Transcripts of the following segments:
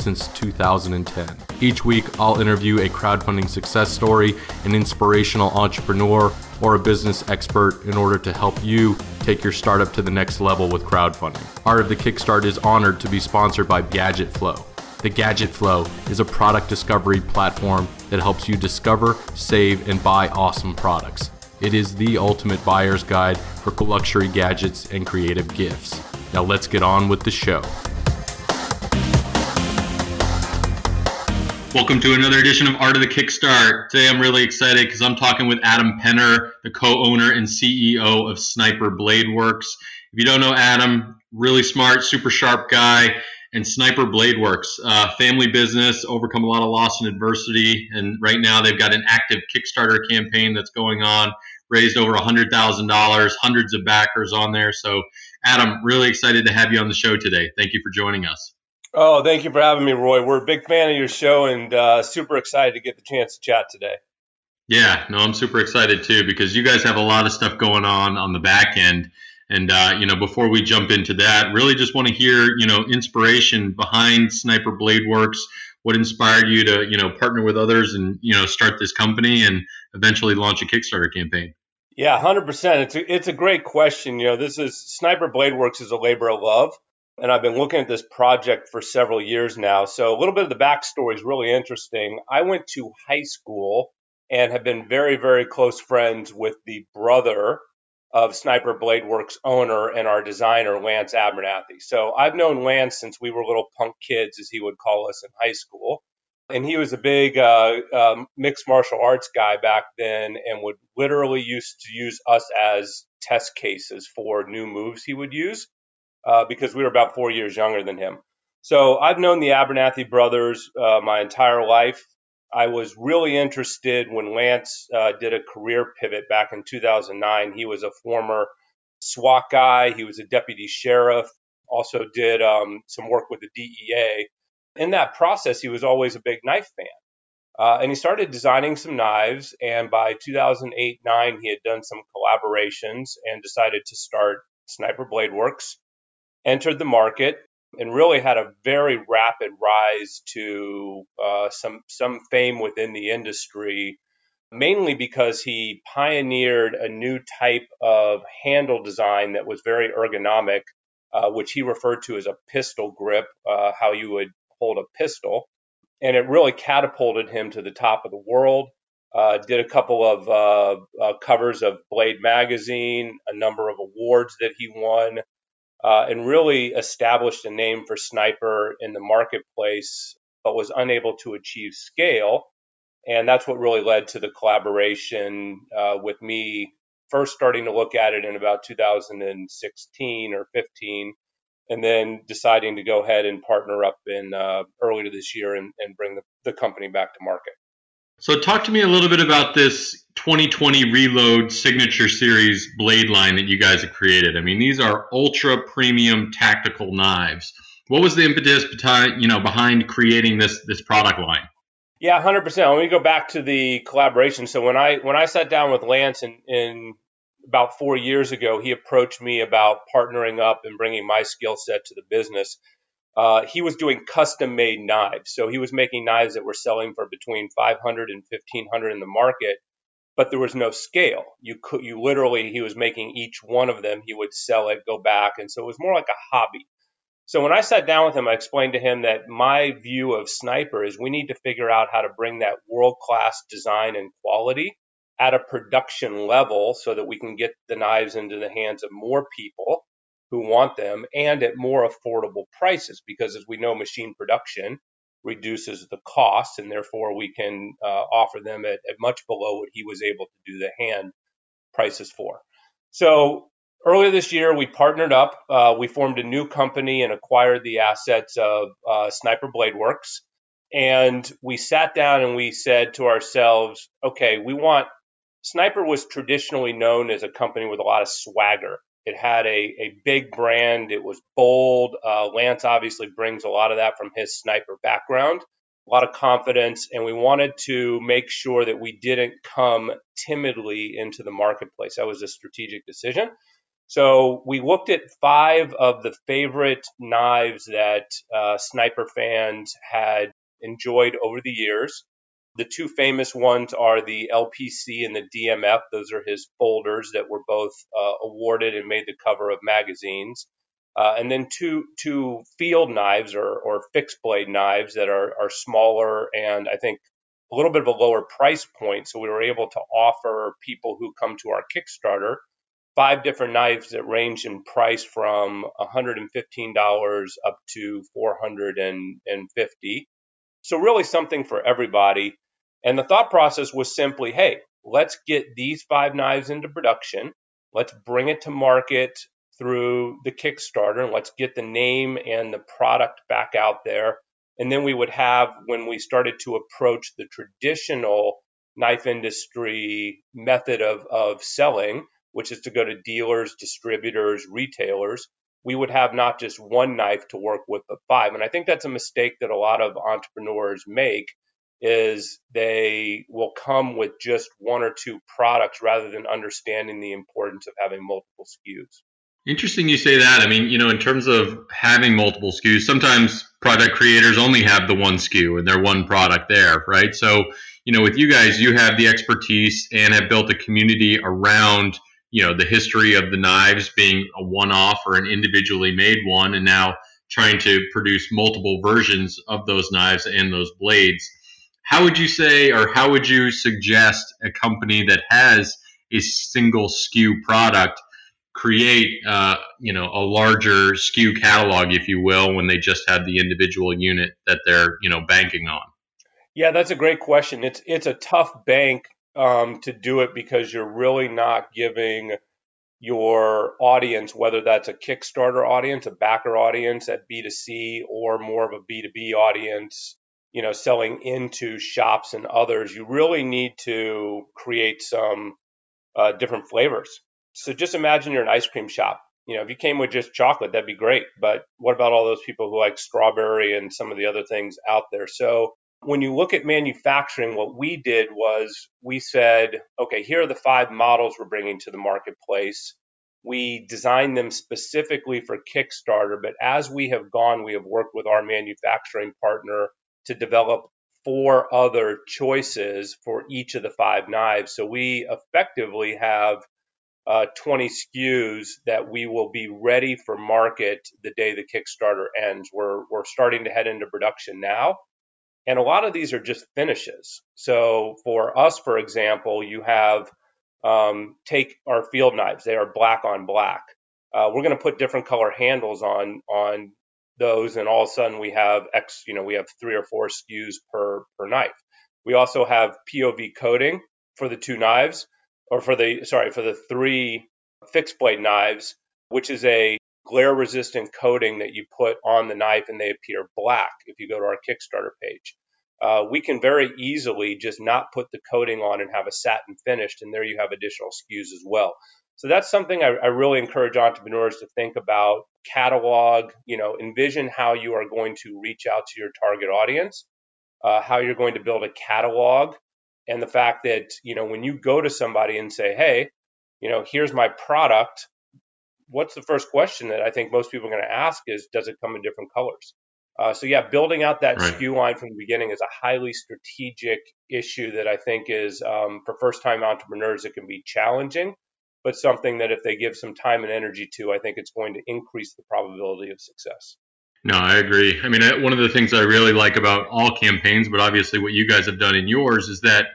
since 2010. Each week, I'll interview a crowdfunding success story, an inspirational entrepreneur, or a business expert in order to help you take your startup to the next level with crowdfunding. Art of the Kickstart is honored to be sponsored by Gadget Flow. The Gadget Flow is a product discovery platform that helps you discover, save, and buy awesome products. It is the ultimate buyer's guide for luxury gadgets and creative gifts. Now let's get on with the show. Welcome to another edition of Art of the Kickstart. Today I'm really excited because I'm talking with Adam Pener, the co owner and CEO of Sniper Bladeworks. If you don't know Adam, really smart, super sharp guy, and Sniper Bladeworks, uh, family business, overcome a lot of loss and adversity. And right now they've got an active Kickstarter campaign that's going on, raised over $100,000, hundreds of backers on there. So, Adam, really excited to have you on the show today. Thank you for joining us. Oh, thank you for having me, Roy. We're a big fan of your show and uh, super excited to get the chance to chat today. Yeah, no, I'm super excited too because you guys have a lot of stuff going on on the back end. And uh, you know, before we jump into that, really just want to hear you know inspiration behind Sniper Bladeworks. What inspired you to you know partner with others and you know start this company and eventually launch a Kickstarter campaign? Yeah, hundred percent. It's a, it's a great question. You know, this is Sniper Bladeworks is a labor of love and I've been looking at this project for several years now. So a little bit of the backstory is really interesting. I went to high school and have been very, very close friends with the brother of Sniper Bladeworks owner and our designer, Lance Abernathy. So I've known Lance since we were little punk kids, as he would call us in high school. And he was a big uh, um, mixed martial arts guy back then and would literally used to use us as test cases for new moves he would use uh, because we were about four years younger than him. So I've known the Abernathy brothers uh, my entire life. I was really interested when Lance uh, did a career pivot back in 2009. He was a former SWAT guy, he was a deputy sheriff, also did um, some work with the DEA. In that process, he was always a big knife fan. Uh, and he started designing some knives. And by 2008 9, he had done some collaborations and decided to start Sniper Bladeworks entered the market and really had a very rapid rise to uh, some some fame within the industry, mainly because he pioneered a new type of handle design that was very ergonomic, uh, which he referred to as a pistol grip, uh, how you would hold a pistol, and it really catapulted him to the top of the world. Uh, did a couple of uh, uh, covers of Blade magazine, a number of awards that he won uh, and really established a name for Sniper in the marketplace, but was unable to achieve scale. And that's what really led to the collaboration uh, with me first starting to look at it in about 2016 or 15, and then deciding to go ahead and partner up in uh, earlier this year and, and bring the, the company back to market. So, talk to me a little bit about this 2020 Reload Signature Series blade line that you guys have created. I mean, these are ultra premium tactical knives. What was the impetus behind, you know, behind creating this this product line? Yeah, hundred percent. Let me go back to the collaboration. So when I when I sat down with Lance in, in about four years ago, he approached me about partnering up and bringing my skill set to the business uh, he was doing custom made knives. So he was making knives that were selling for between 500 and 1500 in the market, but there was no scale. You could, you literally, he was making each one of them. He would sell it, go back. And so it was more like a hobby. So when I sat down with him, I explained to him that my view of Sniper is we need to figure out how to bring that world class design and quality at a production level so that we can get the knives into the hands of more people who want them and at more affordable prices because as we know machine production reduces the cost and therefore we can uh, offer them at, at, much below what he was able to do the hand prices for. So earlier this year we partnered up uh, we formed a new company and acquired the assets of uh, sniper blade works. And we sat down and we said to ourselves okay we want sniper was traditionally known as a company with a lot of swagger It had a, a big brand. It was bold. Uh, Lance obviously brings a lot of that from his sniper background, a lot of confidence, and we wanted to make sure that we didn't come timidly into the marketplace. That was a strategic decision. So we looked at five of the favorite knives that uh, sniper fans had enjoyed over the years. The two famous ones are the LPC and the DMF. Those are his folders that were both uh, awarded and made the cover of magazines. Uh, and then two two field knives or, or fixed blade knives that are, are smaller and I think a little bit of a lower price point. So we were able to offer people who come to our Kickstarter five different knives that range in price from $115 up to 450 So really something for everybody. And the thought process was simply, hey, let's get these five knives into production. Let's bring it to market through the Kickstarter and let's get the name and the product back out there. And then we would have, when we started to approach the traditional knife industry method of, of selling, which is to go to dealers, distributors, retailers, we would have not just one knife to work with, but five. And I think that's a mistake that a lot of entrepreneurs make is they will come with just one or two products rather than understanding the importance of having multiple SKUs. Interesting you say that. I mean, you know, in terms of having multiple SKUs, sometimes product creators only have the one SKU and their one product there, right? So, you know, with you guys, you have the expertise and have built a community around you know the history of the knives being a one-off or an individually made one and now trying to produce multiple versions of those knives and those blades how would you say or how would you suggest a company that has a single SKU product create uh, you know a larger SKU catalog if you will when they just have the individual unit that they're you know banking on? Yeah that's a great question. It's it's a tough bank um, to do it because you're really not giving your audience, whether that's a Kickstarter audience, a backer audience at B2C, or more of a B2B audience, you know, selling into shops and others, you really need to create some uh, different flavors. So just imagine you're an ice cream shop. You know, if you came with just chocolate, that'd be great. But what about all those people who like strawberry and some of the other things out there? So when you look at manufacturing, what we did was we said, okay, here are the five models we're bringing to the marketplace. We designed them specifically for Kickstarter, but as we have gone, we have worked with our manufacturing partner to develop four other choices for each of the five knives. So we effectively have uh, 20 SKUs that we will be ready for market the day the Kickstarter ends. We're, we're starting to head into production now. And a lot of these are just finishes. So for us, for example, you have um, take our field knives. They are black on black. Uh, we're going to put different color handles on on those, and all of a sudden we have X. You know, we have three or four SKUs per per knife. We also have PVD coating for the two knives, or for the sorry for the three fixed blade knives, which is a glare resistant coating that you put on the knife and they appear black if you go to our Kickstarter page. Uh, we can very easily just not put the coating on and have a satin finished, and there you have additional SKUs as well. So that's something I, I really encourage entrepreneurs to think about. Catalog, you know, envision how you are going to reach out to your target audience, uh, how you're going to build a catalog, and the fact that you know when you go to somebody and say, "Hey, you know, here's my product," what's the first question that I think most people are going to ask is, does it come in different colors? Uh, so yeah, building out that right. SKU line from the beginning is a highly strategic issue that I think is um, for first-time entrepreneurs it can be challenging, but something that if they give some time and energy to, I think it's going to increase the probability of success. No, I agree. I mean, one of the things I really like about all campaigns, but obviously what you guys have done in yours, is that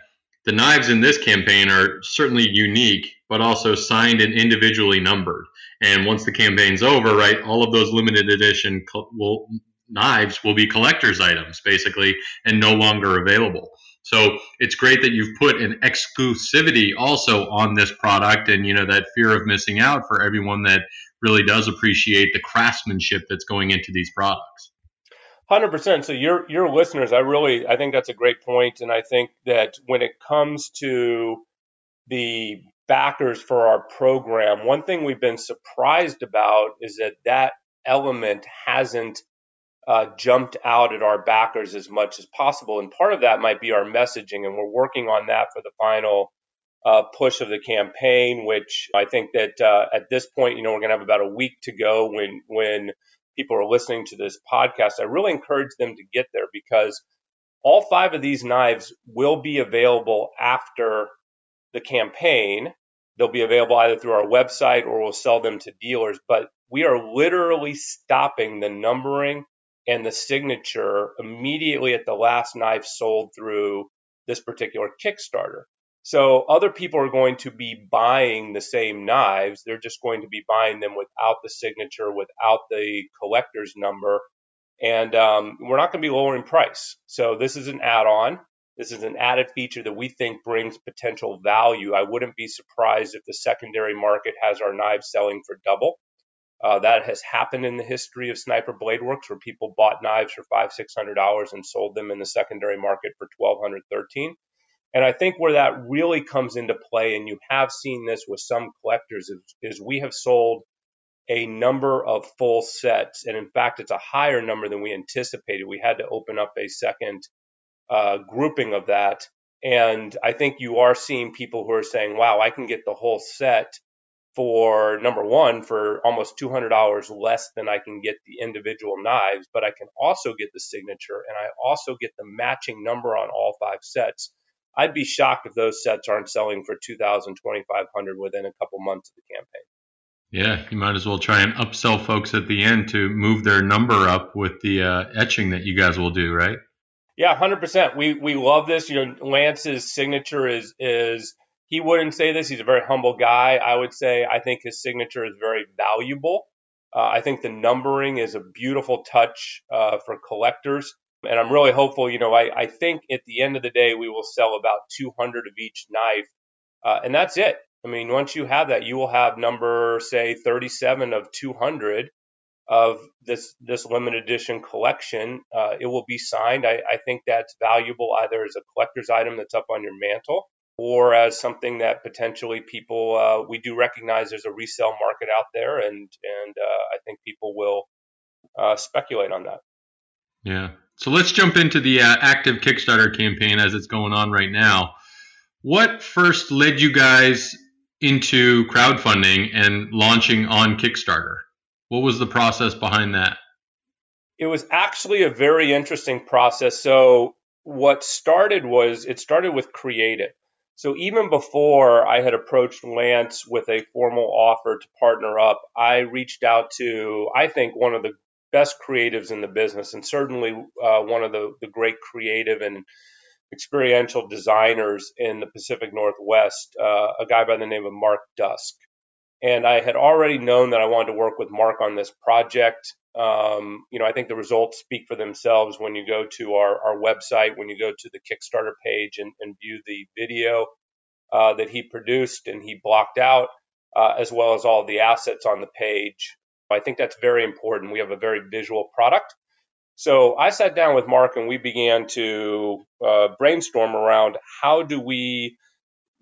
the knives in this campaign are certainly unique, but also signed and individually numbered. And once the campaign's over, right, all of those limited edition will, knives will be collector's items, basically, and no longer available. So it's great that you've put an exclusivity also on this product, and you know that fear of missing out for everyone that really does appreciate the craftsmanship that's going into these products. Hundred percent. So your your listeners, I really I think that's a great point, and I think that when it comes to the backers for our program, one thing we've been surprised about is that that element hasn't uh, jumped out at our backers as much as possible. And part of that might be our messaging, and we're working on that for the final uh, push of the campaign. Which I think that uh, at this point, you know, we're going to have about a week to go when when people are listening to this podcast. I really encourage them to get there because all five of these knives will be available after the campaign. They'll be available either through our website or we'll sell them to dealers. But we are literally stopping the numbering and the signature immediately at the last knife sold through this particular Kickstarter. So other people are going to be buying the same knives. They're just going to be buying them without the signature, without the collector's number. And um, we're not going to be lowering price. So this is an add on. This is an added feature that we think brings potential value. I wouldn't be surprised if the secondary market has our knives selling for double. Uh, that has happened in the history of Sniper Bladeworks, where people bought knives for five, six hundred dollars and sold them in the secondary market for twelve hundred, thirteen. And I think where that really comes into play, and you have seen this with some collectors, is, is we have sold a number of full sets, and in fact, it's a higher number than we anticipated. We had to open up a second uh, grouping of that, and I think you are seeing people who are saying, "Wow, I can get the whole set." For number one for almost $200 less than I can get the individual knives, but I can also get the signature and I also get the matching number on all five sets. I'd be shocked if those sets aren't selling for 2000 2500 within a couple months of the campaign. Yeah, you might as well try and upsell folks at the end to move their number up with the uh, etching that you guys will do, right? Yeah, hundred percent. We we love this. You know, Lance's signature is is he wouldn't say this. He's a very humble guy. I would say I think his signature is very valuable. Uh, I think the numbering is a beautiful touch uh, for collectors. And I'm really hopeful, you know, I, I, think at the end of the day, we will sell about 200 of each knife. Uh, and that's it. I mean, once you have that, you will have number, say, 37 of 200 of this this limited edition collection. Uh, it will be signed. I, I think that's valuable either as a collector's item that's up on your mantle or as something that potentially people uh, we do recognize there's a resale market out there, and and uh, I think people will uh, speculate on that. Yeah. So let's jump into the uh, active Kickstarter campaign as it's going on right now. What first led you guys into crowdfunding and launching on Kickstarter? What was the process behind that? It was actually a very interesting process. So what started was it started with creative. So even before I had approached Lance with a formal offer to partner up, I reached out to, I think, one of the best creatives in the business, and certainly uh, one of the, the great creative and experiential designers in the Pacific Northwest, uh, a guy by the name of Mark Dusk. And I had already known that I wanted to work with Mark on this project. Um, you know, I think the results speak for themselves when you go to our, our website, when you go to the Kickstarter page and, and view the video uh, that he produced and he blocked out, uh, as well as all the assets on the page. I think that's very important. We have a very visual product. So I sat down with Mark and we began to uh, brainstorm around how do we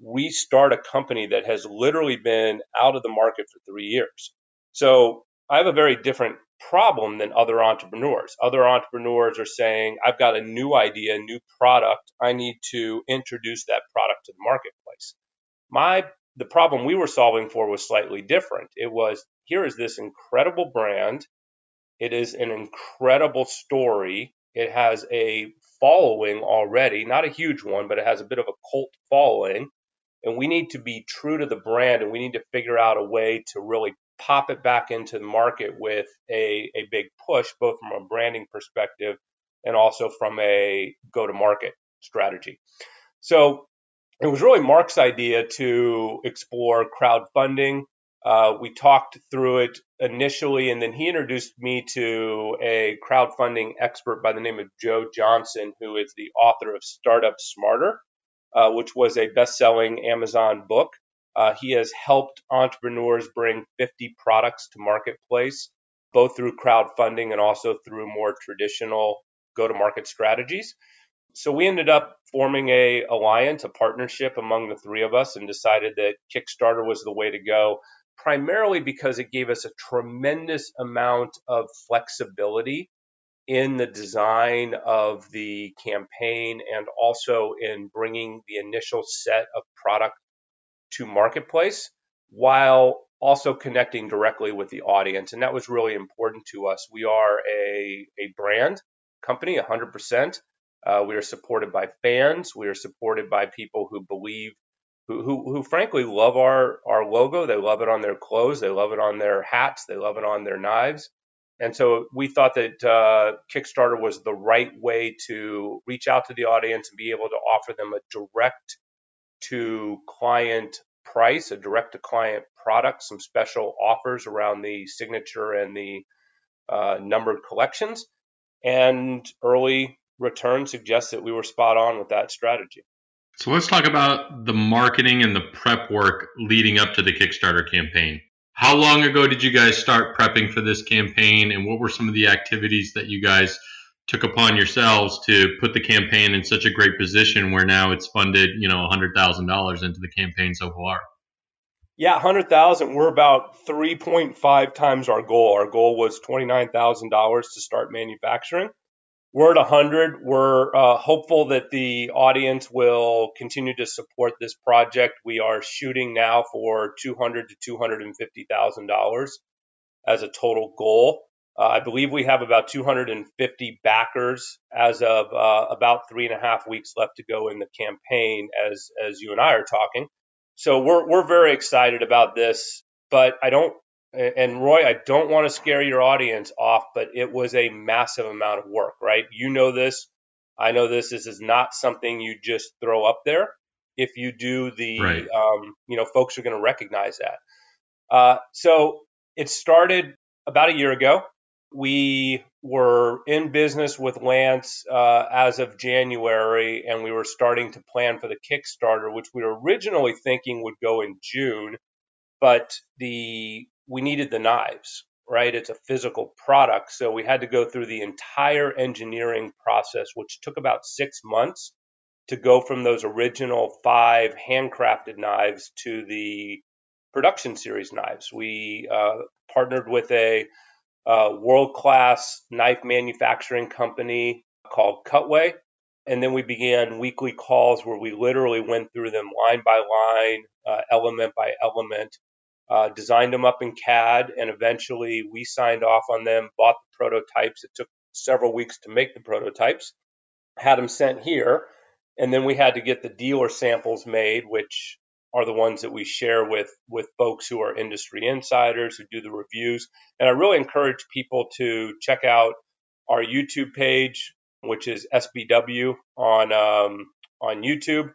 restart a company that has literally been out of the market for three years. So I have a very different problem than other entrepreneurs. Other entrepreneurs are saying, I've got a new idea, a new product. I need to introduce that product to the marketplace. My the problem we were solving for was slightly different. It was here is this incredible brand. It is an incredible story. It has a following already, not a huge one, but it has a bit of a cult following. And we need to be true to the brand and we need to figure out a way to really pop it back into the market with a, a big push, both from a branding perspective and also from a go to market strategy. So it was really Mark's idea to explore crowdfunding. Uh, we talked through it initially, and then he introduced me to a crowdfunding expert by the name of Joe Johnson, who is the author of Startup Smarter, uh, which was a best selling Amazon book. Uh, he has helped entrepreneurs bring 50 products to marketplace, both through crowdfunding and also through more traditional go to market strategies. So we ended up forming a alliance, a partnership among the three of us, and decided that Kickstarter was the way to go. Primarily because it gave us a tremendous amount of flexibility in the design of the campaign and also in bringing the initial set of product to marketplace while also connecting directly with the audience. And that was really important to us. We are a, a brand company, 100%. Uh, we are supported by fans. We are supported by people who believe, who, who, who frankly love our, our logo. They love it on their clothes. They love it on their hats. They love it on their knives. And so we thought that uh, Kickstarter was the right way to reach out to the audience and be able to offer them a direct to client price, a direct to client product, some special offers around the signature and the uh, numbered collections. And early return suggests that we were spot on with that strategy. So let's talk about the marketing and the prep work leading up to the Kickstarter campaign. How long ago did you guys start prepping for this campaign, and what were some of the activities that you guys took upon yourselves to put the campaign in such a great position where now it's funded, you know, $100,000 into the campaign so far? Yeah, 100,000. We're about 3.5 times our goal. Our goal was $29,000 to start manufacturing. We're at 100. We're uh, hopeful that the audience will continue to support this project. We are shooting now for 200 to 250,000 dollars as a total goal. Uh, I believe we have about 250 backers as of uh, about three and a half weeks left to go in the campaign, as as you and I are talking. So we're we're very excited about this, but I don't and Roy, I don't want to scare your audience off, but it was a massive amount of work, right? You know this. I know this. This is not something you just throw up there. If you do the, right. um, you know, folks are going to recognize that. Uh, so it started about a year ago. We were in business with Lance uh, as of January, and we were starting to plan for the Kickstarter, which we were originally thinking would go in June. But the we needed the knives, right? It's a physical product. So we had to go through the entire engineering process, which took about six months to go from those original five handcrafted knives to the production series knives. We uh, partnered with a uh, world class knife manufacturing company called Cutway. And then we began weekly calls where we literally went through them line by line, uh, element by element, uh, designed them up in CAD, and eventually we signed off on them, bought the prototypes. It took several weeks to make the prototypes, had them sent here, and then we had to get the dealer samples made, which are the ones that we share with with folks who are industry insiders who do the reviews. And I really encourage people to check out our YouTube page, which is SBW on um, on YouTube,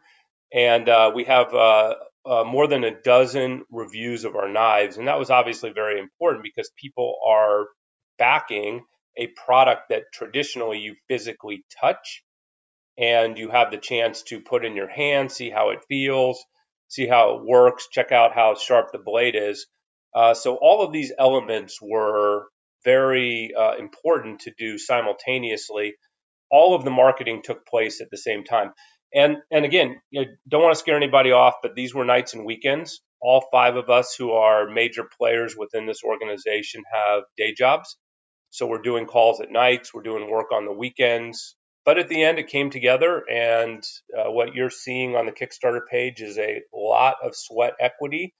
and uh, we have uh, uh, more than a dozen reviews of our knives. And that was obviously very important because people are backing a product that traditionally you physically touch and you have the chance to put in your hand, see how it feels, see how it works, check out how sharp the blade is. Uh, so all of these elements were very uh, important to do simultaneously. All of the marketing took place at the same time. And and again, you know, don't want to scare anybody off, but these were nights and weekends. All five of us who are major players within this organization have day jobs. So we're doing calls at nights, we're doing work on the weekends. But at the end, it came together, and uh, what you're seeing on the Kickstarter page is a lot of sweat equity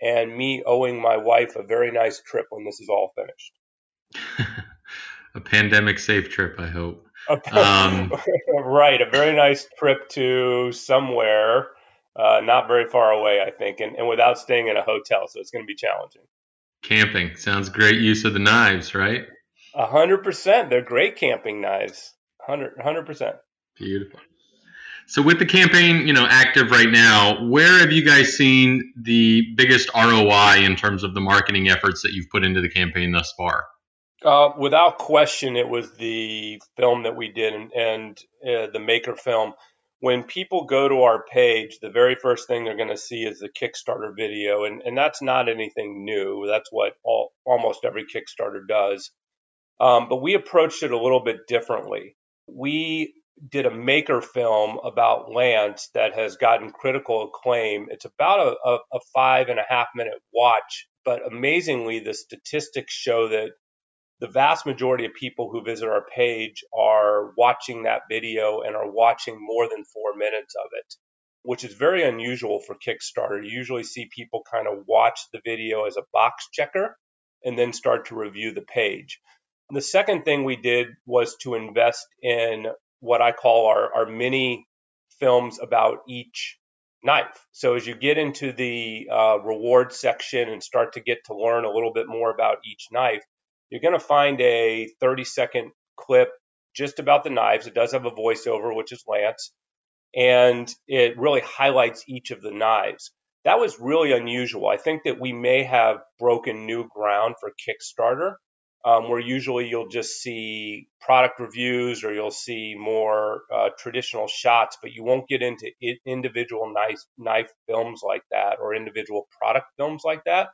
and me owing my wife a very nice trip when this is all finished. a pandemic safe trip, I hope. Um, right, a very nice trip to somewhere uh, not very far away, I think, and, and without staying in a hotel, so it's going to be challenging. Camping sounds great use of the knives, right? A hundred percent. They're great camping knives. Hundred percent. Beautiful. So with the campaign, you know, active right now, where have you guys seen the biggest ROI in terms of the marketing efforts that you've put into the campaign thus far? Uh, without question, it was the film that we did and, and uh, the maker film. When people go to our page, the very first thing they're going to see is the Kickstarter video, and, and that's not anything new. That's what all, almost every Kickstarter does. Um, but we approached it a little bit differently. We did a maker film about Lance that has gotten critical acclaim. It's about a, a, a five and a half minute watch, but amazingly, the statistics show that the vast majority of people who visit our page are watching that video and are watching more than four minutes of it, which is very unusual for Kickstarter. You usually see people kind of watch the video as a box checker and then start to review the page. The second thing we did was to invest in what I call our, our mini films about each knife. So as you get into the uh, reward section and start to get to learn a little bit more about each knife, you're going to find a 30 second clip just about the knives. It does have a voiceover, which is Lance, and it really highlights each of the knives. That was really unusual. I think that we may have broken new ground for Kickstarter um, where usually you'll just see product reviews or you'll see more uh, traditional shots, but you won't get into individual knife, knife films like that or individual product films like that.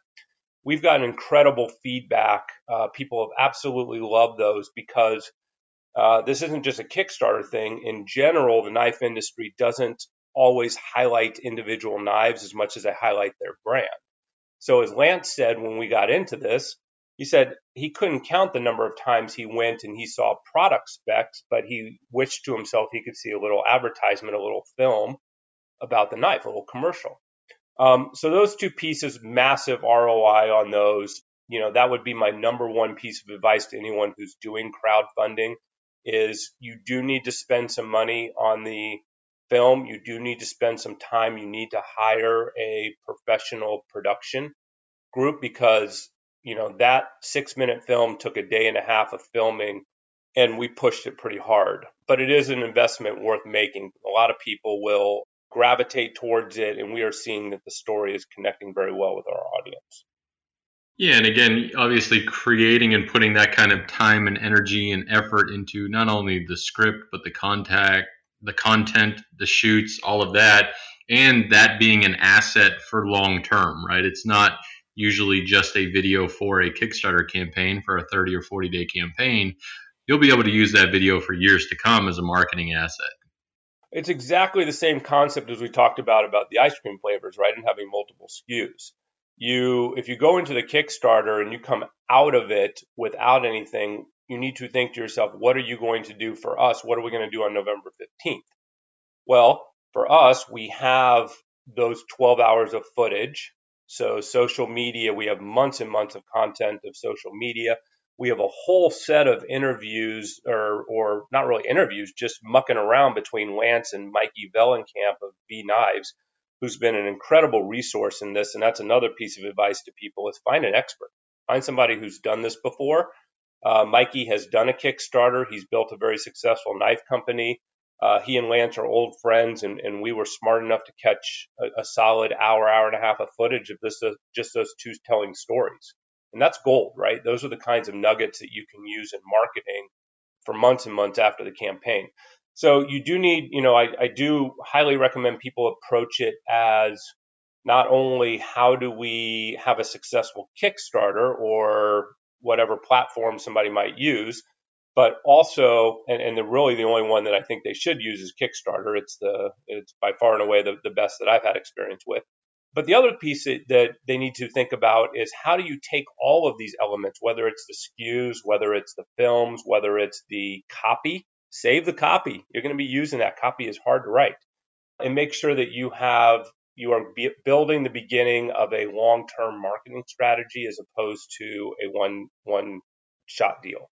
We've gotten incredible feedback. Uh, people have absolutely loved those because uh, this isn't just a Kickstarter thing. In general, the knife industry doesn't always highlight individual knives as much as they highlight their brand. So, as Lance said when we got into this, he said he couldn't count the number of times he went and he saw product specs, but he wished to himself he could see a little advertisement, a little film about the knife, a little commercial. Um, so those two pieces, massive ROI on those. You know, that would be my number one piece of advice to anyone who's doing crowdfunding is you do need to spend some money on the film. You do need to spend some time. You need to hire a professional production group because you know, that six minute film took a day and a half of filming and we pushed it pretty hard. But it is an investment worth making. A lot of people will gravitate towards it, and we are seeing that the story is connecting very well with our audience. Yeah, and again, obviously creating and putting that kind of time and energy and effort into not only the script but the contact, the content, the shoots, all of that, and that being an asset for long term, right? It's not usually just a video for a Kickstarter campaign for a 30 or 40 day campaign, you'll be able to use that video for years to come as a marketing asset. It's exactly the same concept as we talked about about the ice cream flavors, right? And having multiple SKUs. You, if you go into the Kickstarter and you come out of it without anything, you need to think to yourself, what are you going to do for us? What are we going to do on November 15th? Well, for us, we have those 12 hours of footage so social media, we have months and months of content of social media. We have a whole set of interviews, or or not really interviews, just mucking around between Lance and Mikey Vellenkamp of V Knives, who's been an incredible resource in this. And that's another piece of advice to people: is find an expert, find somebody who's done this before. Uh, Mikey has done a Kickstarter. He's built a very successful knife company. Uh, he and Lance are old friends, and, and we were smart enough to catch a, a, solid hour, hour and a half of footage of this, uh, just those two telling stories. And that's gold, right? Those are the kinds of nuggets that you can use in marketing for months and months after the campaign. So you do need, you know, I, I do highly recommend people approach it as not only how do we have a successful Kickstarter or whatever platform somebody might use, but also, and, and the really the only one that I think they should use is Kickstarter. It's the it's by far and away the, the best that I've had experience with. But the other piece that they need to think about is how do you take all of these elements, whether it's the SKUs, whether it's the films, whether it's the copy, save the copy. You're going to be using that copy is hard to write, and make sure that you have you are building the beginning of a long-term marketing strategy as opposed to a one one shot deal.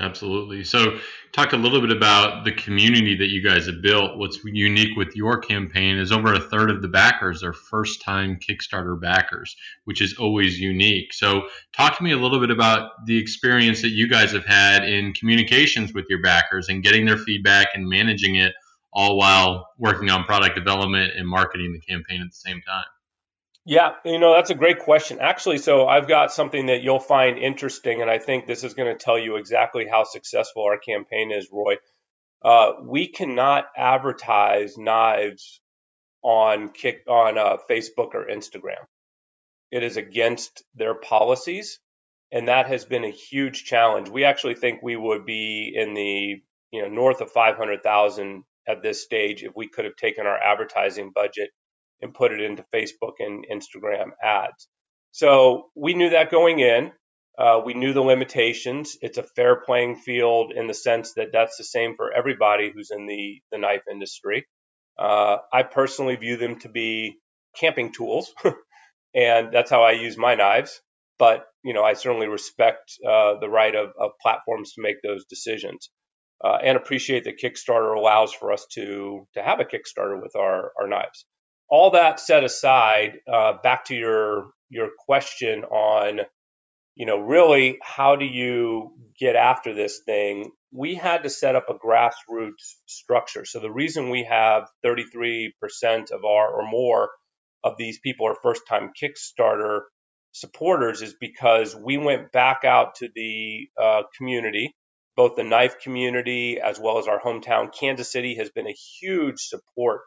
Absolutely. So, talk a little bit about the community that you guys have built. What's unique with your campaign is over a third of the backers are first time Kickstarter backers, which is always unique. So, talk to me a little bit about the experience that you guys have had in communications with your backers and getting their feedback and managing it all while working on product development and marketing the campaign at the same time. Yeah, you know, that's a great question. Actually, so I've got something that you'll find interesting, and I think this is going to tell you exactly how successful our campaign is, Roy. Uh, we cannot advertise knives on kick on uh, Facebook or Instagram. It is against their policies, and that has been a huge challenge. We actually think we would be in the you know north of 500,000 at this stage if we could have taken our advertising budget and put it into Facebook and Instagram ads. So we knew that going in. Uh, we knew the limitations. It's a fair playing field in the sense that that's the same for everybody who's in the, the knife industry. Uh, I personally view them to be camping tools, and that's how I use my knives. But you know, I certainly respect uh, the right of, of, platforms to make those decisions, uh, and appreciate that Kickstarter allows for us to to have a Kickstarter with our our knives. All that set aside, uh, back to your your question on, you know, really how do you get after this thing? We had to set up a grassroots structure. So the reason we have 33% of our or more of these people are first time Kickstarter supporters is because we went back out to the uh, community, both the knife community as well as our hometown. Kansas City has been a huge support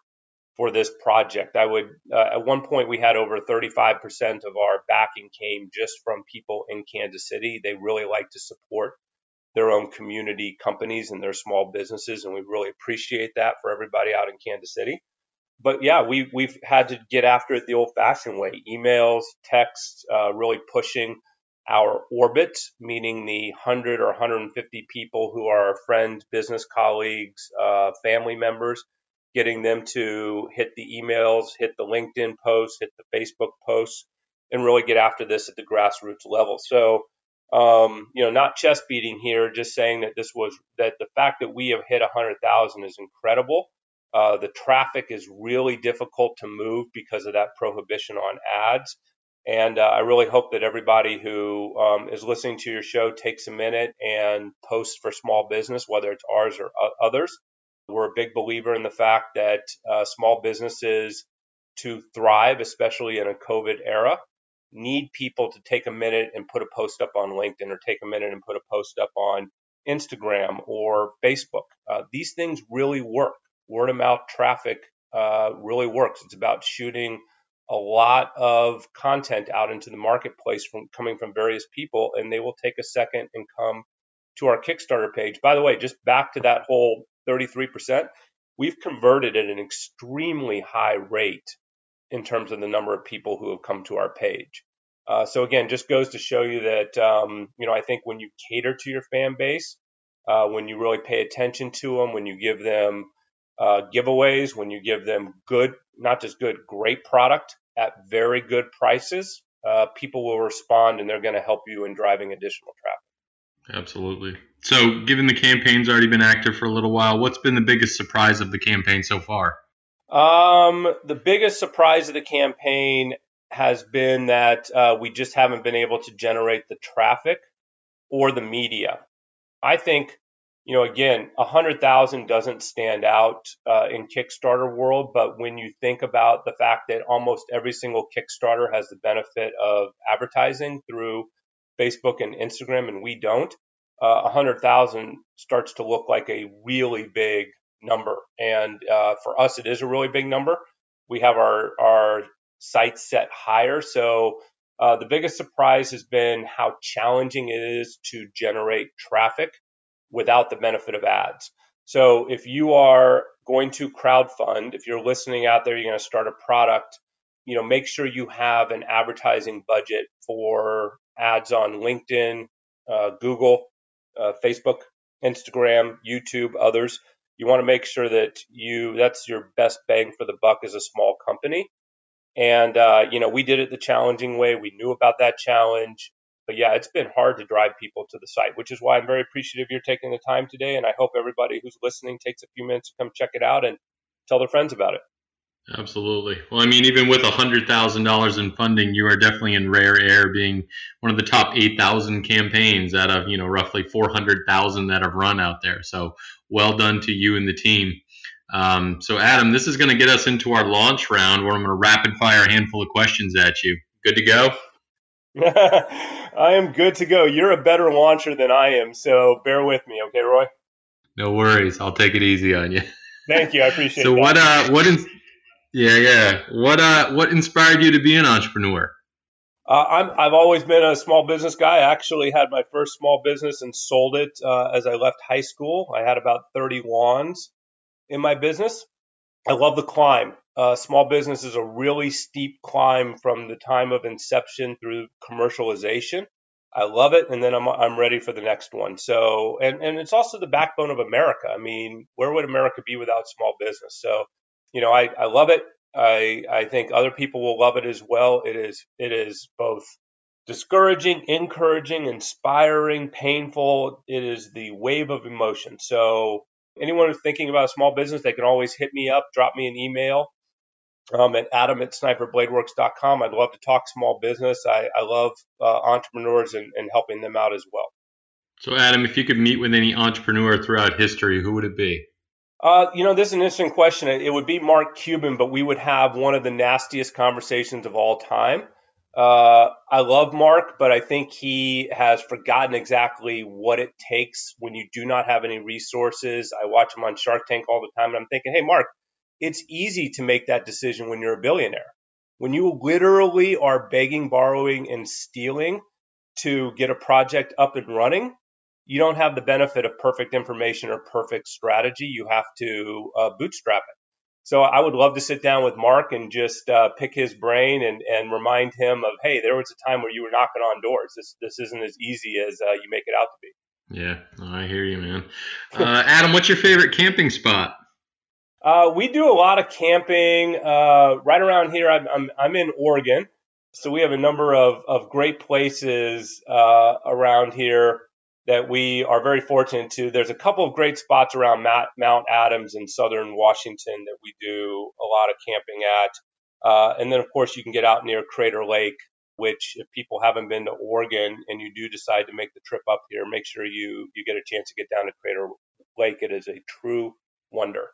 for this project. I would, uh, at one point, we had over 35% of our backing came just from people in Kansas City. They really like to support their own community companies and their small businesses, and we really appreciate that for everybody out in Kansas City but yeah, we we've had to get after it the old-fashioned way: emails, texts, uh, really pushing our orbit, meaning the 100 or 150 people who are our friends, business colleagues, uh, family members, getting them to hit the emails, hit the LinkedIn posts, hit the Facebook posts, and really get after this at the grassroots level. So, um, you know, not chest beating here, just saying that this was that the fact that we have hit 100,000 is incredible. Uh, the traffic is really difficult to move because of that prohibition on ads. And uh, I really hope that everybody who um, is listening to your show takes a minute and posts for small business, whether it's ours or others. We're a big believer in the fact that uh, small businesses to thrive, especially in a COVID era, need people to take a minute and put a post up on LinkedIn or take a minute and put a post up on Instagram or Facebook. Uh, these things really work word of mouth traffic uh, really works. It's about shooting a lot of content out into the marketplace from coming from various people, and they will take a second and come to our Kickstarter page. By the way, just back to that whole 33%, we've converted at an extremely high rate in terms of the number of people who have come to our page. Uh, so again, just goes to show you that um, you know I think when you cater to your fan base, uh, when you really pay attention to them, when you give them uh, giveaways, when you give them good, not just good, great product at very good prices, uh, people will respond and they're going to help you in driving additional traffic. Absolutely. So, given the campaign's already been active for a little while, what's been the biggest surprise of the campaign so far? Um, the biggest surprise of the campaign has been that uh, we just haven't been able to generate the traffic or the media. I think you know, again, a hundred thousand doesn't stand out uh, in Kickstarter world, but when you think about the fact that almost every single Kickstarter has the benefit of advertising through Facebook and Instagram, and we don't, uh, a uh, hundred thousand starts to look like a really big number. And uh, for us, it is a really big number. We have our our sights set higher, so. Uh, the biggest surprise has been how challenging it is to generate traffic without the benefit of ads. So if you are going to crowdfund, if you're listening out there, you're going to start a product, you know, make sure you have an advertising budget for ads on LinkedIn, uh, Google, uh, Facebook, Instagram, YouTube, others. You want to make sure that you that's your best bang for the buck as a small company. And uh, you know, we did it the challenging way. We knew about that challenge but yeah, it's been hard to drive people to the site, which is why I'm very appreciative you're taking the time today. And I hope everybody who's listening takes a few minutes to come check it out and tell their friends about it. Absolutely. Well, I mean, even with $100,000 in funding, you are definitely in rare air being one of the top 8,000 campaigns out of, you know, roughly 400,000 that have run out there. So well done to you and the team. Um, so, Adam, this is going to get us into our launch round where I'm going to rapid fire a handful of questions at you. Good to go? I am good to go. You're a better launcher than I am, so bear with me, okay, Roy? No worries. I'll take it easy on you. Thank you. I appreciate it. so that. what uh what in, yeah, yeah. What uh what inspired you to be an entrepreneur? Uh, I'm, I've always been a small business guy. I actually had my first small business and sold it uh, as I left high school. I had about 30 lawns in my business. I love the climb. Uh, small business is a really steep climb from the time of inception through commercialization. I love it, and then I'm I'm ready for the next one. So, and and it's also the backbone of America. I mean, where would America be without small business? So, you know, I I love it. I I think other people will love it as well. It is it is both discouraging, encouraging, inspiring, painful. It is the wave of emotion. So anyone who's thinking about a small business, they can always hit me up, drop me an email um, at adam at sniperbladeworks.com. I'd love to talk small business. I, I love uh, entrepreneurs and, and helping them out as well. So, Adam, if you could meet with any entrepreneur throughout history, who would it be? Uh, you know, this is an interesting question. It would be Mark Cuban, but we would have one of the nastiest conversations of all time. Uh, I love Mark, but I think he has forgotten exactly what it takes when you do not have any resources. I watch him on Shark Tank all the time, and I'm thinking, hey, Mark, it's easy to make that decision when you're a billionaire. When you literally are begging, borrowing, and stealing to get a project up and running, you don't have the benefit of perfect information or perfect strategy. You have to uh, bootstrap it. So I would love to sit down with Mark and just uh, pick his brain and, and remind him of, hey, there was a time where you were knocking on doors. This this isn't as easy as uh, you make it out to be. Yeah, I hear you, man. Uh, Adam, what's your favorite camping spot? Uh, we do a lot of camping uh, right around here. I'm, I'm, I'm in Oregon, so we have a number of, of great places uh, around here that we are very fortunate to. There's a couple of great spots around Mount Adams in southern Washington that we do a lot of camping at. Uh, and then, of course, you can get out near Crater Lake, which, if people haven't been to Oregon and you do decide to make the trip up here, make sure you, you get a chance to get down to Crater Lake. It is a true wonder.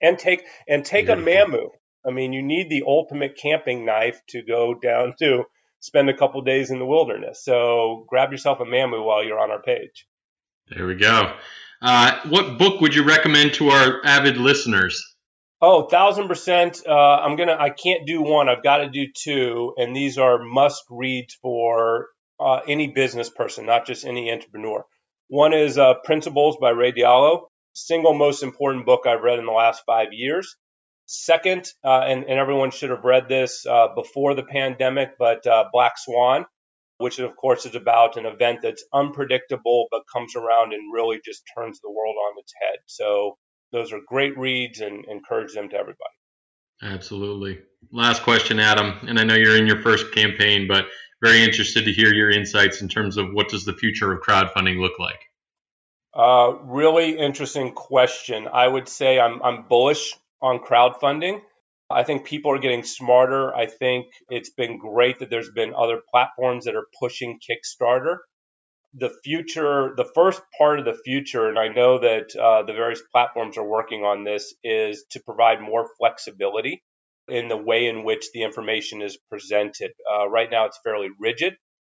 And take and take a mamu. I mean, you need the ultimate camping knife to go down to spend a couple days in the wilderness. So grab yourself a Mamu while you're on our page. There we go. Uh, what book would you recommend to our avid listeners? Oh, thousand percent. Uh, I'm gonna. I can't do one. I've got to do two, and these are must reads for uh, any business person, not just any entrepreneur. One is uh, Principles by Ray Dalio, single most important book I've read in the last five years. Second, uh, and, and, everyone should have read this uh, before the pandemic, but uh, Black Swan, which of course is about an event that's unpredictable but comes around and really just turns the world on its head. So those are great reads and encourage them to everybody. Absolutely. Last question, Adam, and I know you're in your first campaign, but very interested to hear your insights in terms of what does the future of crowdfunding look like. Uh, really interesting question. I would say I'm, I'm bullish on crowdfunding. I think people are getting smarter. I think it's been great that there's been other platforms that are pushing Kickstarter. The future, the first part of the future, and I know that uh, the various platforms are working on this, is to provide more flexibility in the way in which the information is presented. Uh, right now, it's fairly rigid.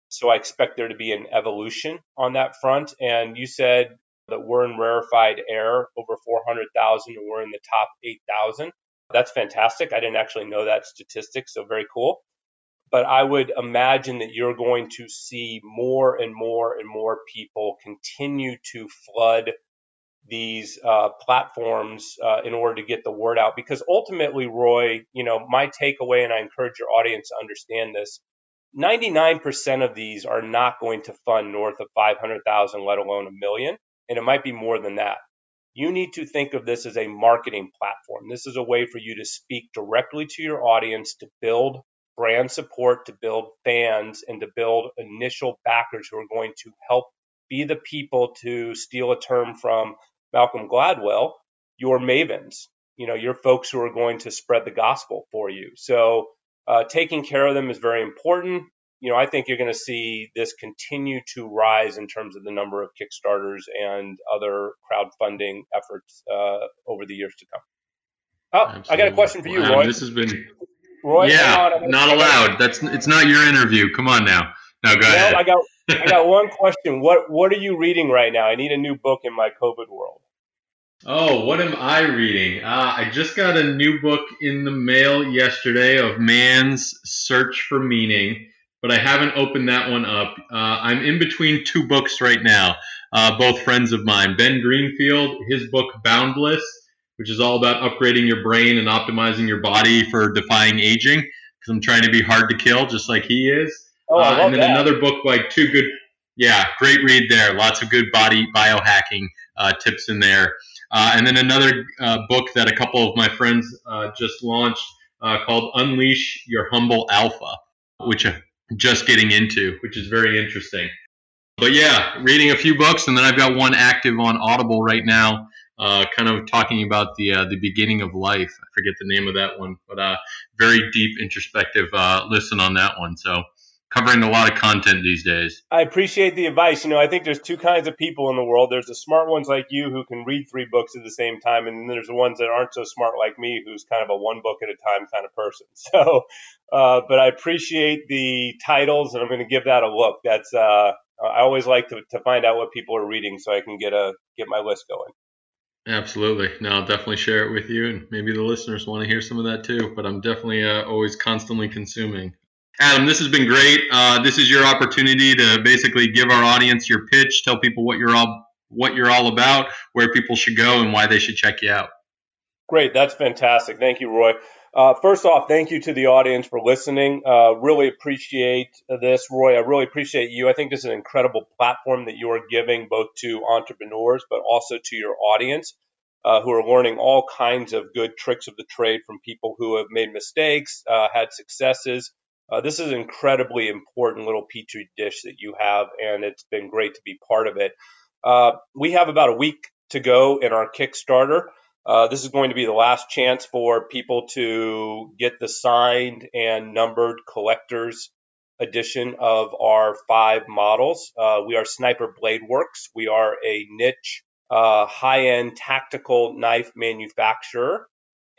So I expect there to be an evolution on that front. And you said that we're in rarefied air over 400,000 and we're in the top 8,000. That's fantastic. I didn't actually know that statistic, so very cool. But I would imagine that you're going to see more and more and more people continue to flood these uh, platforms uh, in order to get the word out. Because ultimately, Roy, you know, my takeaway, and I encourage your audience to understand this 99% of these are not going to fund north of 500,000, let alone a million and it might be more than that. You need to think of this as a marketing platform. This is a way for you to speak directly to your audience, to build brand support, to build fans, and to build initial backers who are going to help be the people to steal a term from Malcolm Gladwell, your mavens, you know, your folks who are going to spread the gospel for you. So, uh, taking care of them is very important you know, I think you're going to see this continue to rise in terms of the number of Kickstarters and other crowdfunding efforts uh, over the years to come. Oh, Absolutely. I got a question for you, wow, Roy. This has been Roy. Yeah, not allowed. That's it's not your interview. Come on now. Now go ahead. I got I got one question. What what are you reading right now? I need a new book in my COVID world. Oh, what am I reading? Uh, I just got a new book in the mail yesterday of Man's Search for Meaning but I haven't opened that one up. Uh, I'm in between two books right now, uh, both friends of mine. Ben Greenfield, his book Boundless, which is all about upgrading your brain and optimizing your body for defying aging, because I'm trying to be hard to kill, just like he is. Oh, I uh, and then that. another book by two good, yeah, great read there. Lots of good body biohacking uh, tips in there. Uh, and then another book that a couple of my friends just launched called Unleash Your Humble Alpha, which just getting into, which is very interesting. But yeah, reading a few books, and then I've got one active on Audible right now, uh, kind of talking about the uh, the beginning of life. I forget the name of that one, but uh, very deep, introspective uh, listen on that one. So covering a lot of content these days. I appreciate the advice. You know, I think there's two kinds of people in the world. There's the smart ones like you who can read three books at the same time, and then there's the ones that aren't so smart like me, who's kind of a one book at a time kind of person. So, uh, but I appreciate the titles, and I'm going to give that a look. That's uh, I always like to, to find out what people are reading so I can get a get my list going. Absolutely. No, I'll definitely share it with you, and maybe the listeners want to hear some of that too. But I'm definitely uh, always constantly consuming. Adam, this has been great. Uh, this is your opportunity to basically give our audience your pitch, tell people what you're all what you're all about, where people should go, and why they should check you out. Great, that's fantastic. Thank you, Roy. Uh, first off, thank you to the audience for listening. Uh, really appreciate this, Roy. I really appreciate you. I think this is an incredible platform that you are giving both to entrepreneurs, but also to your audience uh, who are learning all kinds of good tricks of the trade from people who have made mistakes, uh, had successes, uh, this is an incredibly important little petri dish that you have, and it's been great to be part of it. Uh, we have about a week to go in our Kickstarter. Uh, this is going to be the last chance for people to get the signed and numbered collectors edition of our five models. Uh, we are Sniper Bladeworks. We are a niche, uh, high end tactical knife manufacturer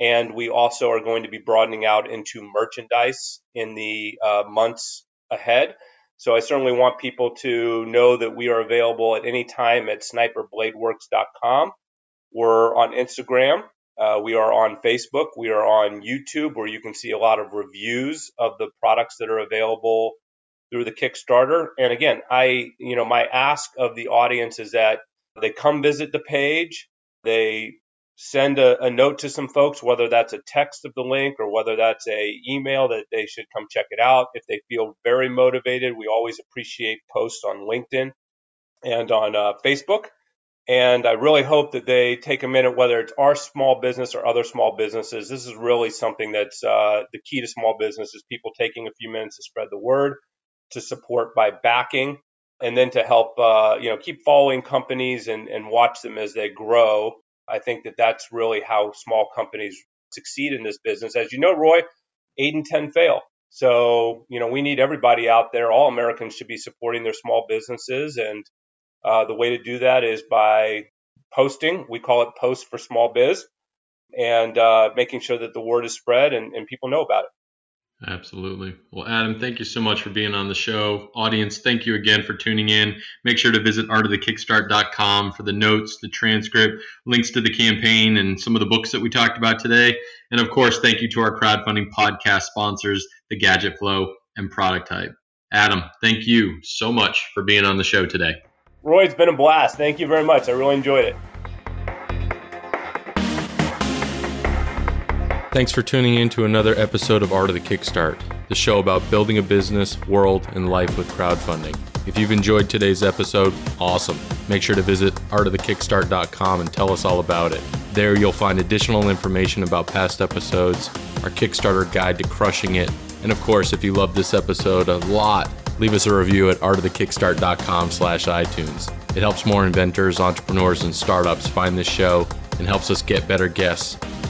and we also are going to be broadening out into merchandise in the uh, months ahead. So I certainly want people to know that we are available at any time at sniperbladeworks.com. We're on Instagram. Uh, we are on Facebook. We are on YouTube, where you can see a lot of reviews of the products that are available through the Kickstarter. And again, I, you know, my ask of the audience is that they come visit the page, they send a, a, note to some folks, whether that's a text of the link or whether that's a email that they should come check it out. If they feel very motivated, we always appreciate posts on LinkedIn and on uh, Facebook. And I really hope that they take a minute, whether it's our small business or other small businesses. This is really something that's uh, the key to small business is people taking a few minutes to spread the word, to support by backing, and then to help uh, you know keep following companies and, and watch them as they grow I think that that's really how small companies succeed in this business. As you know, Roy, eight and 10 fail. So, you know, we need everybody out there. All Americans should be supporting their small businesses. And uh, the way to do that is by posting. We call it Post for Small Biz and uh, making sure that the word is spread and, and people know about it. Absolutely. Well, Adam, thank you so much for being on the show. Audience, thank you again for tuning in. Make sure to visit artofthekickstart.com for the notes, the transcript, links to the campaign, and some of the books that we talked about today. And of course, thank you to our crowdfunding podcast sponsors, The Gadget Flow and Product Type. Adam, thank you so much for being on the show today. Roy, it's been a blast. Thank you very much. I really enjoyed it. Thanks for tuning in to another episode of Art of the Kickstart, the show about building a business, world, and life with crowdfunding. If you've enjoyed today's episode, awesome. Make sure to visit artofthekickstart.com and tell us all about it. There you'll find additional information about past episodes, our Kickstarter guide to crushing it, and of course, if you love this episode a lot, leave us a review at artofthekickstart.com slash iTunes. It helps more inventors, entrepreneurs, and startups find this show and helps us get better guests